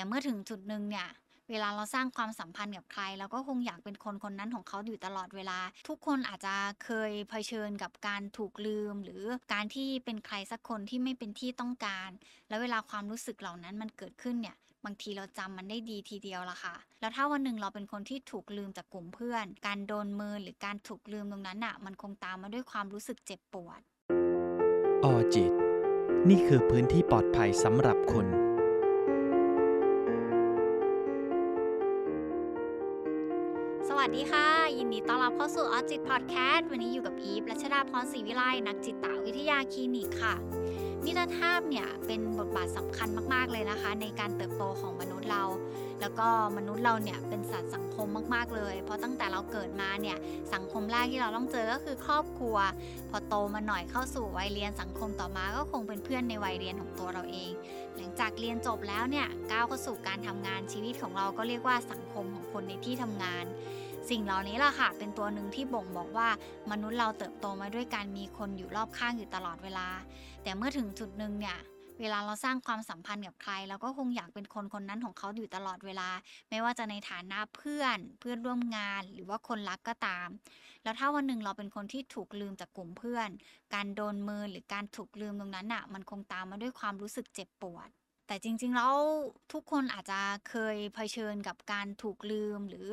แต่เมื่อถึงจุดหนึ่งเนี่ยเวลาเราสร้างความสัมพันธ์กับใครเราก็คงอยากเป็นคนคนนั้นของเขาอยู่ตลอดเวลา ทุกคนอาจจะเคยเผชิญกับการถูกลืม หรือการที่เป็นใครสักคนที่ไม่เป็นที่ต้องการ แล้วเวลาความรู้สึกเหล่านั้นมันเกิดขึ้นเนี่ยบางทีเราจำมันได้ดีทีเดียวละค่ะ แล้วถ้าวันหนึ่งเราเป็นคนที่ถูกลืมจากกลุ่มเพื่อน การโดนมือหรือการถูกลืมตรงนั้นอะ มันคงตามมาด้วยความรู้สึกเจ็บปวด ออจิต นี่คือพื้นที่ปลอดภัยสำหรับคุณ วัสดีค่ะ ยินดีต้อนรับเข้าสู่ออจิตพอดแคสต์วันนี้อยู่กับอีฟรัชดาพรศรีวิไลนักจิตวิทยาคลินิกค่ะ มิตรภาพเนี่ยเป็นบทบาทสำคัญมากๆเลยนะคะ ในการเติบโตของมนุษย์เรา แล้วก็มนุษย์เราเนี่ยเป็นสัตว์สังคมมากๆเลย เพราะตั้งแต่เราเกิดมาเนี่ยสังคมแรกที่เราต้องเจอก็คือครอบครัว พอโตมาหน่อยเข้าสู่วัยเรียนสังคมต่อมาก็คงเป็นเพื่อนในวัยเรียนของตัวเราเอง หลังจากเรียนจบแล้วเนี่ยก้าวเข้าสู่การทำงานชีวิตของเราก็เรียกว่าสังคมของคนในที่ทำงาน สิ่งเหล่านี้แหละค่ะ เป็นตัวหนึ่งที่บ่งบอกว่ามนุษย์เราเติบโตมาด้วยการมีคนอยู่รอบข้างอยู่ตลอดเวลา แต่เมื่อถึงจุดหนึ่งเนี่ยเวลาเราสร้างความสัมพันธ์กับใครเราก็คงอยากเป็นคนคนนั้นของเขาอยู่ตลอดเวลา ไม่ว่าจะในฐานะเพื่อนเพื่อนร่วมงานหรือว่าคนรักก็ตาม แล้วถ้าวันหนึ่งเราเป็นคนที่ถูกลืมจากกลุ่มเพื่อน การโดนมือหรือการถูกลืมตรงนั้นอะ มันคงตามมาด้วยความรู้สึกเจ็บปวด แต่จริงๆแล้วทุกคนอาจจะเคยเผชิญกับการถูกลืม หรือ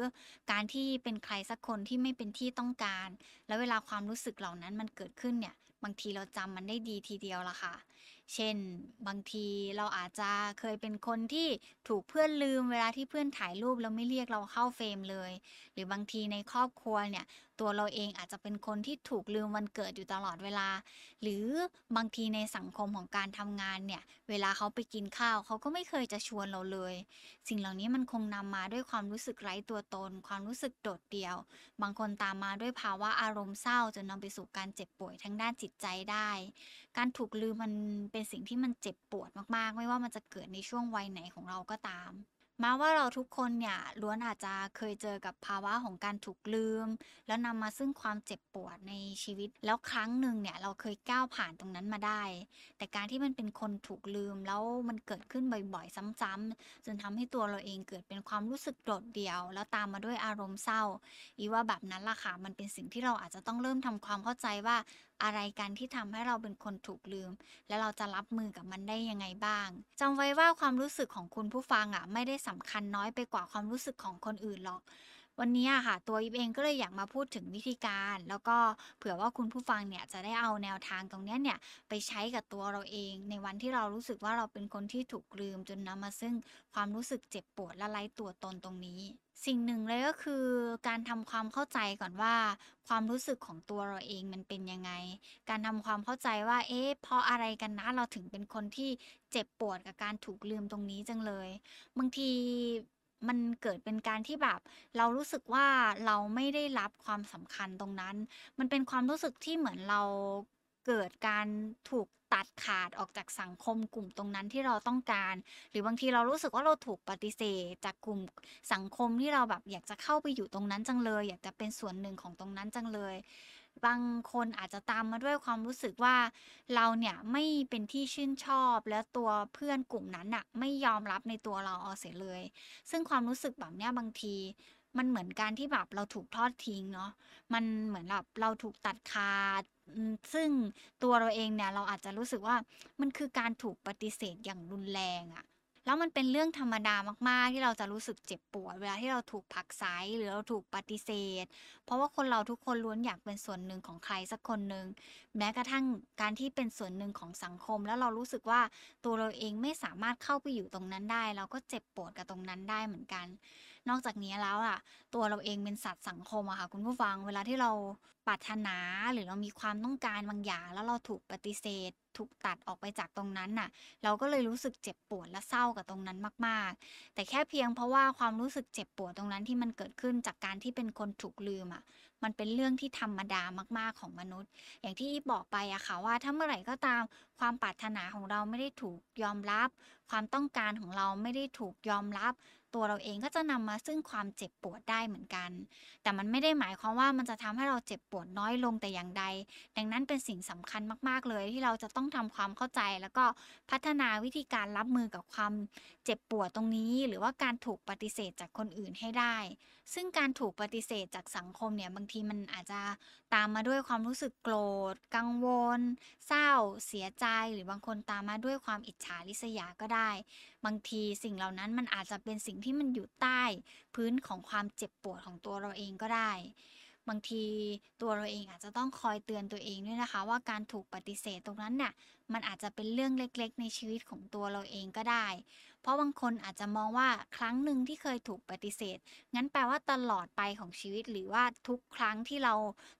การที่เป็นใครสักคนที่ไม่เป็นที่ต้องการ แล้วเวลาความรู้สึกเหล่านั้นมันเกิดขึ้นเนี่ย บางทีเราจำมันได้ดีทีเดียวละค่ะ เช่น บางทีเราอาจจะเคยเป็นคนที่ถูกเพื่อนลืมเวลาที่เพื่อนถ่ายรูปแล้วไม่เรียกเราเข้าเฟรมเลย หรือบางทีในครอบครัวเนี่ย ตัวเราเองอาจจะเป็นคนที่ถูกลืมวันเกิดอยู่ตลอดเวลา หรือบางทีในสังคมของการทำงานเนี่ย เวลาเขาไปกินข้าวเขาก็ไม่เคยจะชวนเราเลย สิ่งเหล่านี้มันคงนำมาด้วยความรู้สึกไร้ตัวตน ความรู้สึกโดดเดี่ยว บางคนตามมาด้วยภาวะอารมณ์เศร้าจนนำไปสู่การเจ็บป่วยทั้งด้านจิตใจได้ การถูกลืมมันเป็นสิ่งที่มันเจ็บปวดมากๆ ไม่ว่ามันจะเกิดในช่วงวัยไหนของเราก็ตามมาว่าเราทุกคนเนี่ยล้วนอาจจะเคยเจอกับภาวะของการถูกลืม แล้วนำมาซึ่งความเจ็บปวดในชีวิต แล้วครั้งหนึ่งเนี่ยเราเคยก้าวผ่านตรงนั้นมาได้ แต่การที่มันเป็นคนถูกลืมแล้วมันเกิดขึ้นบ่อยๆ ซ้ำๆจนทำให้ตัวเราเองเกิดเป็นความรู้สึกโดดเดี่ยว แล้วตามมาด้วยอารมณ์เศร้า อีว่าแบบนั้นล่ะค่ะมันเป็นสิ่งที่เราอาจจะต้องเริ่มทำความเข้าใจว่า อะไรกันที่ทำให้เราเป็นคนถูกลืม และเราจะรับมือกับมันได้ยังไงบ้างจำไว้ว่าความรู้สึกของคุณผู้ฟังอะไม่ได้สำคัญน้อยไปกว่าความรู้สึกของคนอื่นหรอก วันนี้อะค่ะ ตัวอีฟเองก็เลยอยากมาพูดถึงวิธีการ แล้วก็เผื่อว่าคุณผู้ฟังเนี่ยจะได้เอาแนวทางตรงนี้เนี่ยไปใช้กับตัวเราเอง ในวันที่เรารู้สึกว่าเราเป็นคนที่ถูกลืมจนนำมาซึ่งความรู้สึกเจ็บปวดและไร้ตัวตนตรงนี้สิ่งหนึ่งเลยก็คือการทำความเข้าใจก่อนว่า ความรู้สึกของตัวเราเองมันเป็นยังไง การทำความเข้าใจว่า เอ๊ะเพราะอะไรกันนะเราถึงเป็นคนที่เจ็บปวดกับการถูกลืมตรงนี้จังเลย บางที มันเกิดเป็นการที่แบบ เรารู้สึกว่าเราไม่ได้รับความสำคัญตรงนั้น มันเป็นความรู้สึกที่เหมือนเราเกิดการถูกตัดขาดออกจากสังคมกลุ่มตรงนั้นที่เราต้องการ หรือบางทีเรารู้สึกว่าเราถูกปฏิเสธ จากกลุ่มสังคมที่เราแบบอยากจะเข้าไปอยู่ตรงนั้นจังเลย อยากจะเป็นส่วนหนึ่งของตรงนั้นจังเลย บางคนอาจจะตามมาด้วยความรู้สึกว่า เราเนี่ยไม่เป็นที่ชื่นชอบ แล้วตัวเพื่อนกลุ่มนั้นน่ะไม่ยอมรับในตัวเราเอาเสียเลย ซึ่งความรู้สึกแบบเนี้ยบางทีมันเหมือนการที่แบบเราถูกทอดทิ้งเนาะ มันเหมือนแบบเราถูกตัดขาด ซึ่งตัวเราเองเนี่ยเราอาจจะรู้สึกว่ามันคือการถูกปฏิเสธอย่างรุนแรงอะ แล้วมันเป็นเรื่องธรรมดามาก ๆ ที่เราจะรู้สึกเจ็บปวด เวลาที่เราถูกผลักไสหรือเราถูกปฏิเสธ เพราะว่าคนเราทุกคนล้วนอยากเป็นส่วนหนึ่งของใครสักคนหนึ่งแม้กระทั่งการที่เป็นส่วนหนึ่งของสังคม แล้วเรารู้สึกว่าตัวเราเองไม่สามารถเข้าไปอยู่ตรงนั้นได้ เราก็เจ็บปวดกับตรงนั้นได้เหมือนกัน นอกจากนี้แล้วอะ ตัวเราเองเป็นสัตว์สังคมอะค่ะคุณผู้ฟังเวลาที่เราปรารถนาหรือเรามีความต้องการบางอย่าง แล้วเราถูกปฏิเสธ ถูกตัดออกไปจากตรงนั้นน่ะ เราก็เลยรู้สึกเจ็บปวดและเศร้ากับตรงนั้นมาก ๆ แต่แค่เพียงเพราะว่าความรู้สึกเจ็บปวดตรงนั้นที่มันเกิดขึ้นจากการที่เป็นคนถูกลืมอะ มันเป็นเรื่องที่ธรรมดามาก ๆของมนุษย์ อย่างที่บอกไปอะค่ะว่าถ้าเมื่อไหร่ก็ตามความปรารถนาของเราไม่ได้ถูกยอมรับ ความต้องการของเราไม่ได้ถูกยอมรับ ตัวเราเองก็จะนำมาซึ่งความเจ็บปวดได้เหมือนกัน แต่มันไม่ได้หมายความว่ามันจะทำให้เราเจ็บปวดน้อยลงแต่อย่างใด ดังนั้นเป็นสิ่งสำคัญมาก ๆ เลยที่เราจะต้องทำความเข้าใจ แล้วก็พัฒนาวิธีการรับมือกับความเจ็บปวดตรงนี้ หรือว่าการถูกปฏิเสธจากคนอื่นให้ได้ ซึ่งการถูกปฏิเสธจากสังคมเนี่ยบางทีมันอาจจะตามมาด้วยความรู้สึกโกรธ กังวล เศร้า เสียใจ หรือบางคนตามมาด้วยความอิจฉาริษยาก็ได้ บางทีสิ่งเหล่านั้นมันอาจจะเป็นสิ่งที่มันอยู่ใต้ พื้นของความเจ็บปวดของตัวเราเองก็ได้ บางทีตัวเราเองอาจจะต้องคอยเตือนตัวเองด้วยนะคะ ว่าการถูกปฏิเสธตรงนั้นน่ะมันอาจจะเป็นเรื่องเล็กๆ ในชีวิตของตัวเราเองก็ได้ ราะบางคนอาจจะมองว่าครั้งหนึ่งที่เคยถูกปฏิเสธ งั้นแปลว่าตลอดไปของชีวิตหรือว่าทุกครั้งที่เรา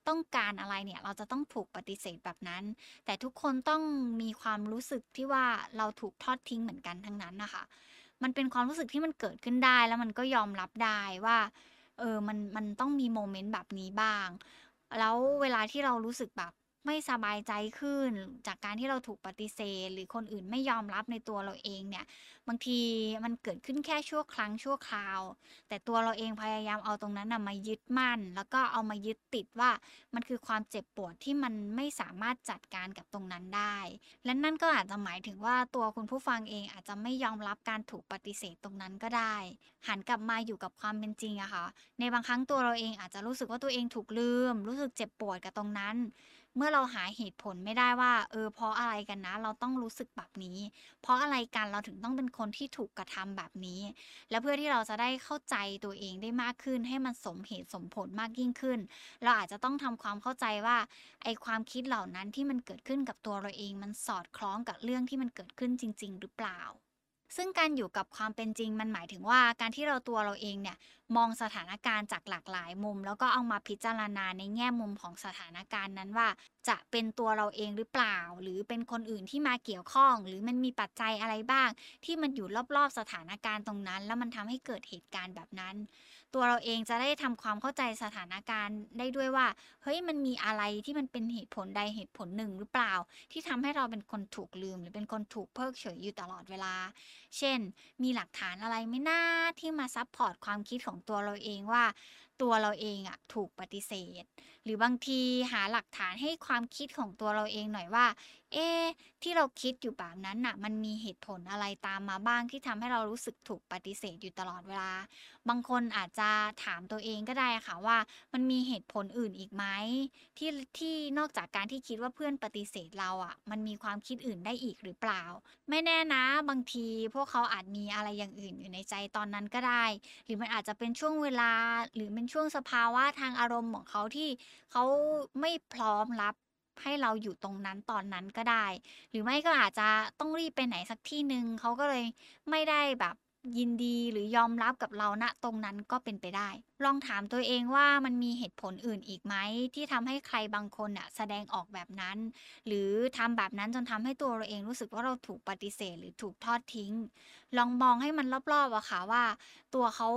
ต้องการอะไรเนี่ยเราจะต้องถูกปฏิเสธแบบนั้น แต่ทุกคนต้องมีความรู้สึกที่ว่าเราถูกทอดทิ้งเหมือนกันทั้งนั้นนะคะมันเป็นความรู้สึกที่มันเกิดขึ้นได้แล้วมันก็ยอมรับได้ว่าเออมันมันต้องมีโมเมนต์แบบนี้บ้าง แล้วเวลาที่เรารู้สึกแบบ ไม่สบายใจขึ้น จากการที่เราถูกปฏิเสธ หรือคนอื่นไม่ยอมรับในตัวเราเองเนี่ย บางทีมันเกิดขึ้นแค่ชั่วครั้งชั่วคราว แต่ตัวเราเองพยายามเอาตรงนั้นนะมายึดมั่น แล้วก็เอามายึดติดว่ามันคือความเจ็บปวดที่มันไม่สามารถจัดการกับตรงนั้นได้ และนั่นก็อาจจะหมายถึงว่าตัวคุณผู้ฟังเองอาจจะไม่ยอมรับการถูกปฏิเสธตรงนั้นก็ได้ หันกลับมาอยู่กับความเป็นจริงอะค่ะ ในบางครั้งตัวเราเองอาจจะรู้สึกว่าตัวเองถูกลืม รู้สึกเจ็บปวดกับตรงนั้น เมื่อเราหาเหตุผลไม่ได้ว่า เออเพราะอะไรกันนะ เราต้องรู้สึกแบบนี้ เพราะอะไรกันเราถึงต้องเป็นคนที่ถูกกระทำแบบนี้ และเพื่อที่เราจะได้เข้าใจตัวเองได้มากขึ้น ให้มันสมเหตุสมผลมากยิ่งขึ้น เราอาจจะต้องทำความเข้าใจว่าไอความคิดเหล่านั้นที่มันเกิดขึ้นกับตัวเราเองมันสอดคล้องกับเรื่องที่มันเกิดขึ้นจริง ๆ หรือเปล่า ซึ่งการอยู่กับความเป็นจริงมันหมายถึงว่าการที่เราตัวเราเองเนี่ยมองสถานการณ์จากหลากหลายมุม แล้วก็เอามาพิจารณาในแง่มุมของสถานการณ์นั้นว่า จะเป็นตัวเราเองหรือเปล่า หรือเป็นคนอื่นที่มาเกี่ยวข้อง หรือมันมีปัจจัยอะไรบ้าง ที่มันอยู่รอบๆสถานการณ์ตรงนั้น แล้วมันทำให้เกิดเหตุการณ์แบบนั้น ตัวเราเองจะได้ทำความเข้าใจสถานการณ์ได้ด้วยว่า เฮ้ยมันมีอะไรที่มันเป็นเหตุผลใดเหตุผลหนึ่งหรือเปล่า ที่ทำให้เราเป็นคนถูกลืม หรือเป็นคนถูกเพิกเฉยอยู่ตลอดเวลา เช่น มีหลักฐานอะไรไม่น่าที่มาซับพอร์ตความคิดของตัวเราเองว่า ตัวเราเองอะถูกปฏิเสธ หรือบางทีหาหลักฐานให้ความคิดของตัวเราเองหน่อยว่า เอ๊ที่เราคิดอยู่แบบนั้นน่ะ มันมีเหตุผลอะไรตามมาบ้างที่ทำให้เรารู้สึกถูกปฏิเสธอยู่ตลอดเวลา บางคนอาจจะถามตัวเองก็ได้ค่ะว่า มันมีเหตุผลอื่นอีกไหมที่ที่นอกจากการที่คิดว่าเพื่อนปฏิเสธเราอะ มันมีความคิดอื่นได้อีกหรือเปล่า ไม่แน่นะ บางทีพวกเขาอาจมีอะไรอย่างอื่นอยู่ในใจตอนนั้นก็ได้ หรือมันอาจจะเป็นช่วงเวลาหรือเป็นช่วงสภาวะทางอารมณ์ของเขาที่เขาไม่พร้อมรับให้เราอยู่ตรงนั้นตอนนั้นก็ได้ หรือไม่ก็อาจจะต้องรีบไปไหนสักที่หนึ่งเขาก็เลยไม่ได้แบบยินดีหรือยอมรับกับเราณตรงนั้นก็เป็นไปได้ ลองถามตัวเองว่ามันมีเหตุผลอื่นอีกไหม ที่ทำให้ใครบางคนน่ะแสดงออกแบบนั้น หรือทำแบบนั้นจนทำให้ตัวเราเองรู้สึกว่าเราถูกปฏิเสธ หรือถูกทอดทิ้ง ลองมองให้มันรอบๆอะค่ะว่า ตัวเขา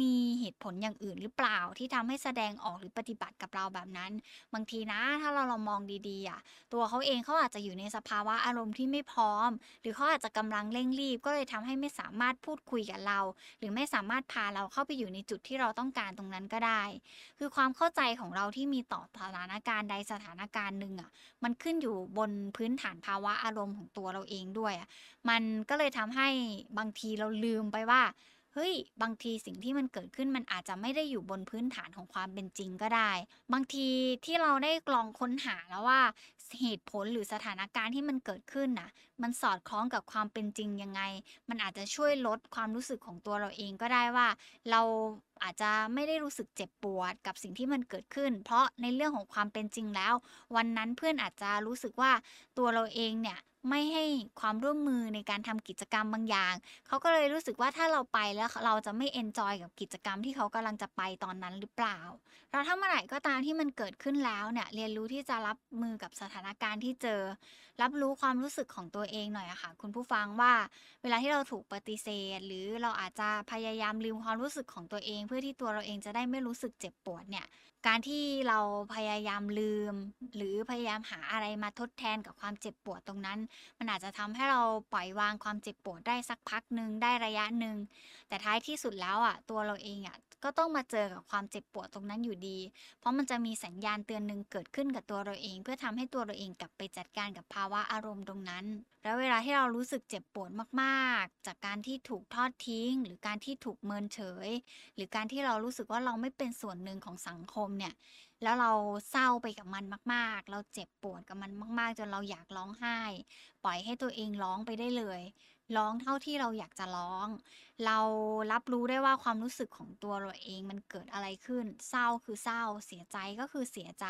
มีเหตุผลอย่างอื่นหรือเปล่าที่ทำให้แสดงออกหรือปฏิบัติกับเราแบบนั้น บางทีนะถ้าเราลองมองดีๆอะตัวเขาเองเขาอาจจะอยู่ในสภาวะอารมณ์ที่ไม่พร้อม หรือเขาอาจจะกำลังเร่งรีบ ก็เลยทำให้ไม่สามารถพูดคุยกับเรา หรือไม่สามารถพาเราเข้าไปอยู่ในจุดที่เราต้องการตรงนั้นก็ได้ คือความเข้าใจของเราที่มีต่อสถานการณ์ใดสถานการณ์หนึ่งอะมันขึ้นอยู่บนพื้นฐานภาวะอารมณ์ของตัวเราเองด้วยอะมันก็เลยทำให้บางทีเราลืมไปว่า เฮ้ย บางทีสิ่งที่มันเกิดขึ้นมันอาจจะไม่ได้อยู่บนพื้นฐานของความเป็นจริงก็ได้ บางทีที่เราได้กลองค้นหาแล้วว่าเหตุผลหรือสถานการณ์ที่มันเกิดขึ้นน่ะ มันสอดคล้องกับความเป็นจริงยังไง มันอาจจะช่วยลดความรู้สึกของตัวเราเองก็ได้ว่า เราอาจจะไม่ได้รู้สึกเจ็บปวดกับสิ่งที่มันเกิดขึ้น เพราะในเรื่องของความเป็นจริงแล้ว วันนั้นเพื่อนอาจจะรู้สึกว่าตัวเราเองเนี่ย ไม่ให้ความร่วมมือในการทำกิจกรรมบางอย่าง เขาก็เลยรู้สึกว่าถ้าเราไปแล้วเราจะไม่เอนจอยกับกิจกรรมที่เขากำลังจะไปตอนนั้นหรือเปล่า เราถ้าเมื่อไหร่ก็ตามที่มันเกิดขึ้นแล้วเนี่ยเรียนรู้ที่จะรับมือกับสถานการณ์ที่เจอ รับรู้ความรู้สึกของตัวเองหน่อยอะค่ะ คุณผู้ฟังว่า เวลาที่เราถูกปฏิเสธ หรือเราอาจจะพยายามลืมความรู้สึกของตัวเอง เพื่อที่ตัวเราเองจะได้ไม่รู้สึกเจ็บปวดเนี่ยการที่เราพยายามลืม หรือพยายามหาอะไรมาทดแทนกับความเจ็บปวดตรงนั้น มันอาจจะทำให้เราปล่อยวางความเจ็บปวดได้สักพักหนึ่งได้ระยะหนึ่งแต่ท้ายที่สุดแล้วอะตัวเราเองอะ ก็ต้องมาเจอกับความเจ็บปวดตรงนั้นอยู่ดี เพราะมันจะมีสัญญาณเตือนหนึ่งเกิดขึ้นกับตัวเราเอง เพื่อทำให้ตัวเราเองกลับไปจัดการกับภาวะอารมณ์ตรงนั้น แล้วเวลาที่เรารู้สึกเจ็บปวดมากๆ จากการที่ถูกทอดทิ้ง หรือการที่ถูกเมินเฉย หรือการที่เรารู้สึกว่าเราไม่เป็นส่วนหนึ่งของสังคมเนี่ยแล้วเราเศร้าไปกับมันมาก ๆ เราเจ็บปวดกับมันมาก ๆ จนเราอยากร้องไห้ ปล่อยให้ตัวเองร้องไปได้เลย ร้องเท่าที่เราอยากจะร้อง เรารับรู้ได้ว่าความรู้สึกของตัวเราเองมันเกิดอะไรขึ้น เศร้าคือเศร้า เสียใจก็คือเสียใจ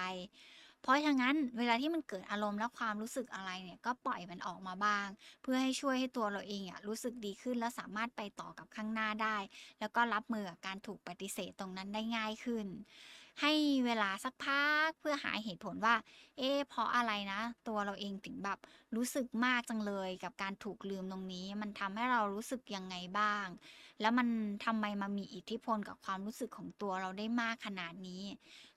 เพราะฉะนั้นเวลาที่มันเกิดอารมณ์และความรู้สึกอะไรเนี่ยก็ปล่อยมันออกมาบ้าง เพื่อให้ช่วยให้ตัวเราเองอะรู้สึกดีขึ้นและสามารถไปต่อกับข้างหน้าได้ แล้วก็รับมือกับการถูกปฏิเสธตรงนั้นได้ง่ายขึ้น ให้เวลาสักพักเพื่อหาเหตุผลว่า เอ๊เพราะอะไรนะ ตัวเราเองถึงแบบรู้สึกมากจังเลยกับการถูกลืมตรงนี้ มันทำให้เรารู้สึกยังไงบ้าง แล้วมันทำไมมามีอิทธิพลกับความรู้สึกของตัวเราได้มากขนาดนี้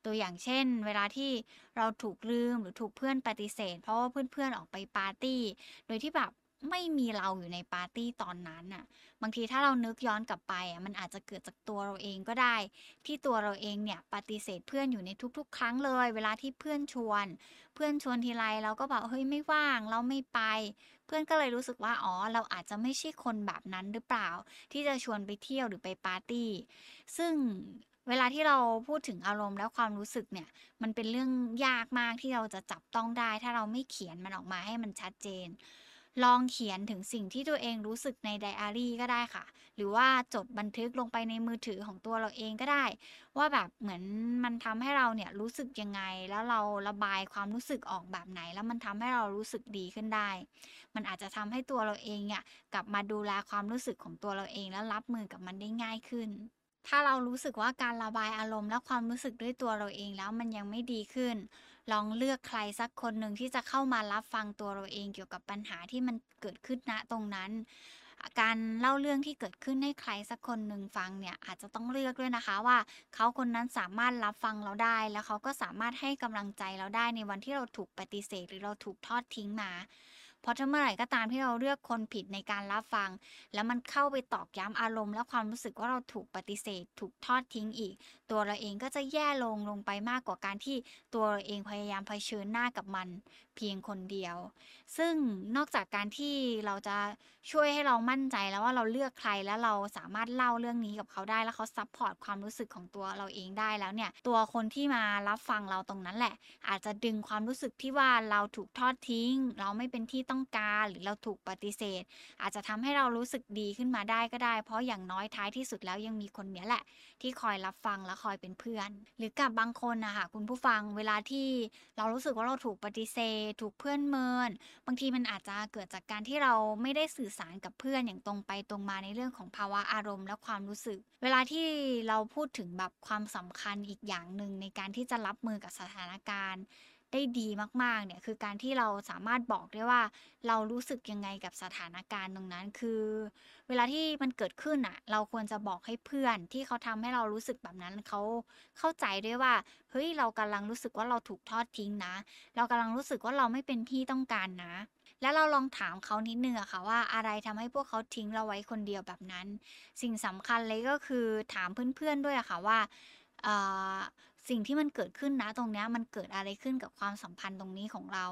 ตัวอย่างเช่น เวลาที่เราถูกลืมหรือถูกเพื่อนปฏิเสธ เพราะว่าเพื่อนๆออกไปปาร์ตี้ โดยที่แบบ ไม่มีเราอยู่ในปาร์ตี้ตอนนั้นน่ะ บางทีถ้าเรานึกย้อนกลับไปอะมันอาจจะเกิดจากตัวเราเองก็ได้ ที่ตัวเราเองเนี่ยปฏิเสธเพื่อนอยู่ในทุก ๆ ครั้งเลย เวลาที่เพื่อนชวน เพื่อนชวนทีไรเราก็บอกเฮ้ยไม่ว่างเราไม่ไป เพื่อนก็เลยรู้สึกว่าอ๋อเราอาจจะไม่ใช่คนแบบนั้นหรือเปล่า ที่จะชวนไปเที่ยวหรือไปปาร์ตี้ ซึ่งเวลาที่เราพูดถึงอารมณ์และความรู้สึกเนี่ย มันเป็นเรื่องยากมากที่เราจะจับต้องได้ ถ้าเราไม่เขียนมันออกมาให้มันชัดเจน ลองเขียนถึงสิ่งที่ตัวเองรู้สึกในไดอารี่ก็ได้ค่ะ หรือว่าจดบันทึกลงไปในมือถือของตัวเราเองก็ได้ ว่าแบบเหมือนมันทำให้เราเนี่ยรู้สึกยังไง แล้วเราระบายความรู้สึกออกแบบไหน แล้วมันทำให้เรารู้สึกดีขึ้นได้ มันอาจจะทำให้ตัวเราเองเนี่ยกลับมาดูแลความรู้สึกของตัวเราเอง แล้วรับมือกับมันได้ง่ายขึ้นถ้าเรารู้สึกว่าการระบายอารมณ์และความรู้สึกด้วยตัวเราเองแล้วมันยังไม่ดีขึ้น ลองเลือกใครสักคนหนึ่งที่จะเข้ามารับฟังตัวเราเองเกี่ยวกับปัญหาที่มันเกิดขึ้นณตรงนั้นการเล่าเรื่องที่เกิดขึ้นให้ใครสักคนหนึ่งฟังเนี่ยอาจจะต้องเลือกด้วยนะคะว่าเขาคนนั้นสามารถรับฟังเราได้ แล้วเขาก็สามารถให้กำลังใจเราได้ในวันที่เราถูกปฏิเสธ หรือเราถูกทอดทิ้งมาเพราะถ้าเมื่อไหร่ก็ตามที่เราเลือกคนผิดในการรับฟัง แล้วมันเข้าไปตอกย้ำอารมณ์และความรู้สึกว่าเราถูกปฏิเสธ ถูกทอดทิ้งอีก ตัวเราเองก็จะแย่ลงลงไปมากกว่าการที่ตัวเราเองพยายามเผชิญหน้ากับมันเพียงคนเดียว ซึ่งนอกจากการที่เราจะช่วยให้เรามั่นใจแล้วว่าเราเลือกใครแล้วเราสามารถเล่าเรื่องนี้กับเขาได้แล้วเขา support ความรู้สึกของตัวเราเองได้แล้วเนี่ย ตัวคนที่มารับฟังเราตรงนั้นแหละ อาจจะดึงความรู้สึกที่ว่าเราถูกทอดทิ้ง เราไม่เป็นที่ต้องการหรือเราถูกปฏิเสธ อาจจะทำให้เรารู้สึกดีขึ้นมาได้ก็ได้ เพราะอย่างน้อยท้ายที่สุดแล้วยังมีคนเนี้ยแหละ ที่คอยรับฟังและคอยเป็นเพื่อน หรือกับบางคนนะคะคุณผู้ฟังเวลาที่เรารู้สึกว่าเราถูกปฏิเสธ ถูกเพื่อนเมิน บางทีมันอาจจะเกิดจากการที่เราไม่ได้สื่อสารกับเพื่อนอย่างตรงไปตรงมาในเรื่องของภาวะอารมณ์และความรู้สึก เวลาที่เราพูดถึงแบบความสำคัญอีกอย่างหนึ่งในการที่จะรับมือกับสถานการณ์ ได้ดีมากๆเนี่ยคือการที่เราสามารถบอกได้ว่าเรารู้สึกยังไงกับสถานการณ์ตรงนั้น คือ เวลาที่มันเกิดขึ้นอะ เราควรจะบอกให้เพื่อนที่เขาทำให้เรารู้สึกแบบนั้นเขาเข้าใจด้วยว่าเฮ้ยเรากำลังรู้สึกว่าเราถูกทอดทิ้งนะ เรากำลังรู้สึกว่าเราไม่เป็นที่ต้องการนะ แล้วเราลองถามเขานิดนึงอะค่ะว่าอะไรทำให้พวกเขาทิ้งเราไว้คนเดียวแบบนั้น สิ่งสำคัญเลยก็คือถามเพื่อนๆด้วยอะค่ะว่าอ่อ สิ่งที่มันเกิดขึ้นนะตรงเนี้ยมันเกิดอะไรขึ้นกับความสัมพันธ์ตรงนี้ของเรา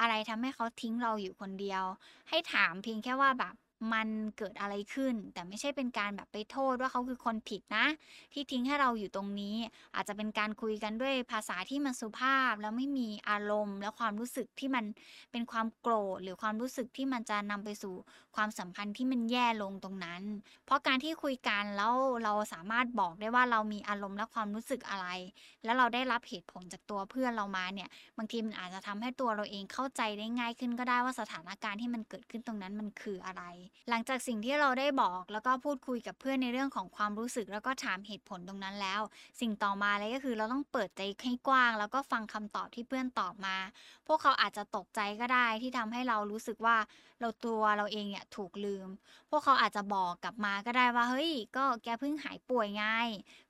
อะไรทำให้เขาทิ้งเราอยู่คนเดียว ให้ถามเพียงแค่ว่าแบบ มันเกิดอะไรขึ้น แต่ไม่ใช่เป็นการแบบไปโทษว่าเขาคือคนผิดนะ ที่ทิ้งให้เราอยู่ตรงนี้ อาจจะเป็นการคุยกันด้วยภาษาที่มันสุภาพ แล้วไม่มีอารมณ์ และความรู้สึกที่มันเป็นความโกรธหรือความรู้สึกที่มันจะนำไปสู่ความสัมพันธ์ที่มันแย่ลงตรงนั้น เพราะการที่คุยกันแล้วเราสามารถบอกได้ว่าเรามีอารมณ์และความรู้สึกอะไร แล้วเราได้รับเหตุผลจากตัวเพื่อนเรามาเนี่ยบางทีมันอาจจะทำให้ตัวเราเองเข้าใจได้ง่ายขึ้นก็ได้ว่าสถานการณ์ที่มันเกิดขึ้นตรงนั้นมันคืออะไรหลังจากสิ่งที่เราได้บอก แล้วก็พูดคุยกับเพื่อนในเรื่องของความรู้สึก แล้วก็ถามเหตุผลตรงนั้นแล้ว สิ่งต่อมาเลยก็คือเราต้องเปิดใจให้กว้าง แล้วก็ฟังคำตอบที่เพื่อนตอบมา พวกเขาอาจจะตกใจก็ได้ที่ทำให้เรารู้สึกว่าเราตัวเราเองเนี่ยถูกลืม พวกเขาอาจจะบอกกลับมาก็ได้ว่าเฮ้ย ก็แกเพิ่งหายป่วยไง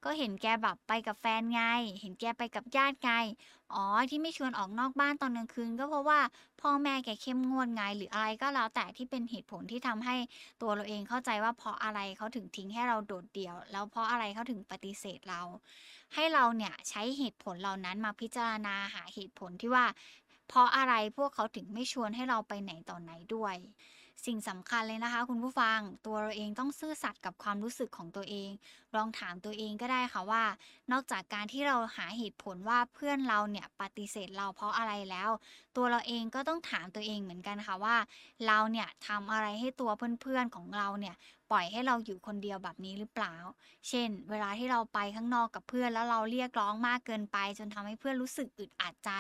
ก็เห็นแกแบบไปกับแฟนไง เห็นแกไปกับญาติไง อ๋อ ที่ไม่ชวนออกนอกบ้านตอนกลางคืน ก็เพราะว่าพ่อแม่แกเข้มงวดไงหรืออะไรก็แล้วแต่ที่เป็นเหตุผลที่ทำให้ตัวเราเองเข้าใจว่าเพราะอะไรเขาถึงทิ้งให้เราโดดเดี่ยว แล้วเพราะอะไรเขาถึงปฏิเสธเรา ให้เราเนี่ยใช้เหตุผลเหล่านั้นมาพิจารณาหาเหตุผลที่ว่า เพราะอะไรพวกเขาถึงไม่ชวนให้เราไปไหนต่อไหนด้วย สิ่งสำคัญเลยนะคะ คุณผู้ฟังตัวเราเองต้องซื่อสัตย์กับความรู้สึกของตัวเอง ลองถามตัวเองก็ได้ค่ะว่า นอกจากการที่เราหาเหตุผลว่าเพื่อนเราเนี่ยปฏิเสธเราเพราะอะไรแล้ว ตัวเราเองก็ต้องถามตัวเองเหมือนกันค่ะว่า เราเนี่ยทำอะไรให้ตัวเพื่อนๆของเราเนี่ยปล่อยให้เราอยู่คนเดียวแบบนี้หรือเปล่า เช่น เวลาที่เราไปข้างนอกกับเพื่อนแล้วเราเรียกร้องมากเกินไป จนทำให้เพื่อนรู้สึกอึดอัดใจ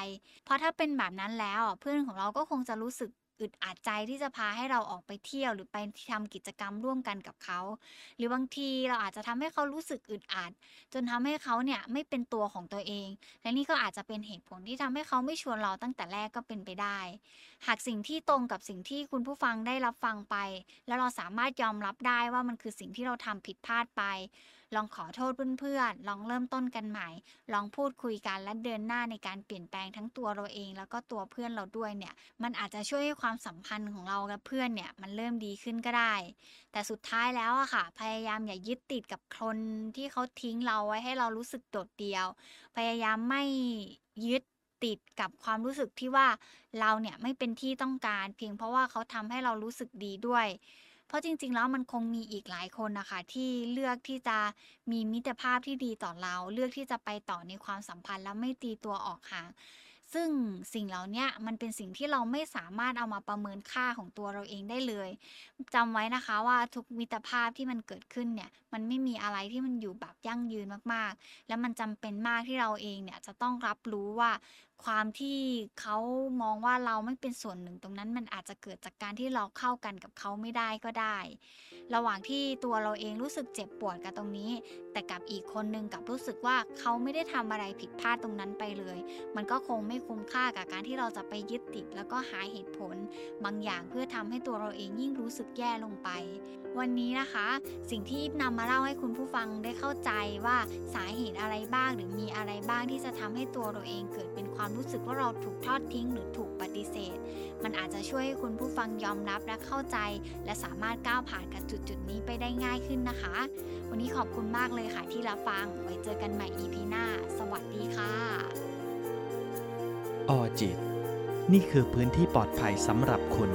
เพราะถ้าเป็นแบบนั้นแล้วเพื่อนของเราก็คงจะรู้สึก อึดอัดใจที่จะพาให้เราออกไปเที่ยว หรือไปทำกิจกรรมร่วมกันกับเขา หรือบางทีเราอาจจะทำให้เขารู้สึกอึดอัด จนทำให้เขาเนี่ยไม่เป็นตัวของตัวเอง และนี่ก็อาจจะเป็นเหตุผลที่ทำให้เขาไม่ชวนเราตั้งแต่แรกก็เป็นไปได้ หากสิ่งที่ตรงกับสิ่งที่คุณผู้ฟังได้รับฟังไป แล้วเราสามารถยอมรับได้ว่ามันคือสิ่งที่เราทำผิดพลาดไป ลองขอโทษเพื่อนๆ ลองเริ่มต้นกันใหม่ ลองพูดคุยกันและเดินหน้าในการเปลี่ยนแปลงทั้งตัวเราเอง แล้วก็ตัวเพื่อนเราด้วยเนี่ย มันอาจจะช่วยให้ความสัมพันธ์ของเรากับเพื่อนเนี่ยมันเริ่มดีขึ้นก็ได้ แต่สุดท้ายแล้วอะค่ะ พยายามอย่ายึดติดกับคนที่เขาทิ้งเราไว้ให้เรารู้สึกโดดเดี่ยว พยายามไม่ยึดติดกับความรู้สึกที่ว่าเราเนี่ยไม่เป็นที่ต้องการ เพียงเพราะว่าเขาทำให้เรารู้สึกดีด้วย เพราะจริง ๆ แล้วมันคงมีอีกหลายคนนะคะ ที่เลือกที่จะมีมิตรภาพที่ดีต่อเรา เลือกที่จะไปต่อในความสัมพันธ์แล้วไม่ตีตัวออกห่างซึ่งสิ่งเหล่านี้มันเป็นสิ่งที่เราไม่สามารถเอามาประเมินค่าของตัวเราเองได้เลยจำไว้นะคะว่าทุกมิตรภาพที่มันเกิดขึ้นเนี่ย มันไม่มีอะไรที่มันอยู่แบบยั่งยืนมากๆ และมันจำเป็นมากที่เราเองเนี่ยจะต้องรับรู้ว่า ความที่เขามองว่าเราไม่เป็นส่วนหนึ่งตรงนั้นมันอาจจะเกิดจากการที่เราเข้ากันกับเขาไม่ได้ก็ได้ ระหว่างที่ตัวเราเองรู้สึกเจ็บปวดกับตรงนี้ แต่กับอีกคนนึงกับรู้สึกว่าเขาไม่ได้ทำอะไรผิดพลาดตรงนั้นไปเลย มันก็คงไม่คุ้มค่ากับการที่เราจะไปยึดติด แล้วก็หาเหตุผล บางอย่างเพื่อทำให้ตัวเราเองยิ่งรู้สึกแย่ลงไป วันนี้นะคะ สิ่งที่อีฟนำมาเล่าให้คุณผู้ฟังได้เข้าใจว่าสาเหตุอะไรบ้างหรือมีอะไรบ้างที่จะทำให้ตัวเราเองเกิด ความรู้สึกว่าเราถูกทอดทิ้งหรือถูกปฏิเสธ มันอาจจะช่วยให้คุณผู้ฟังยอมรับและเข้าใจ และสามารถก้าวผ่านกับจุดจุดนี้ไปได้ง่ายขึ้นนะคะ วันนี้ขอบคุณมากเลยค่ะที่รับฟัง ไว้เจอกันใหม่ EP หน้า สวัสดีค่ะ ออจิต นี่คือพื้นที่ปลอดภัยสำหรับคุณ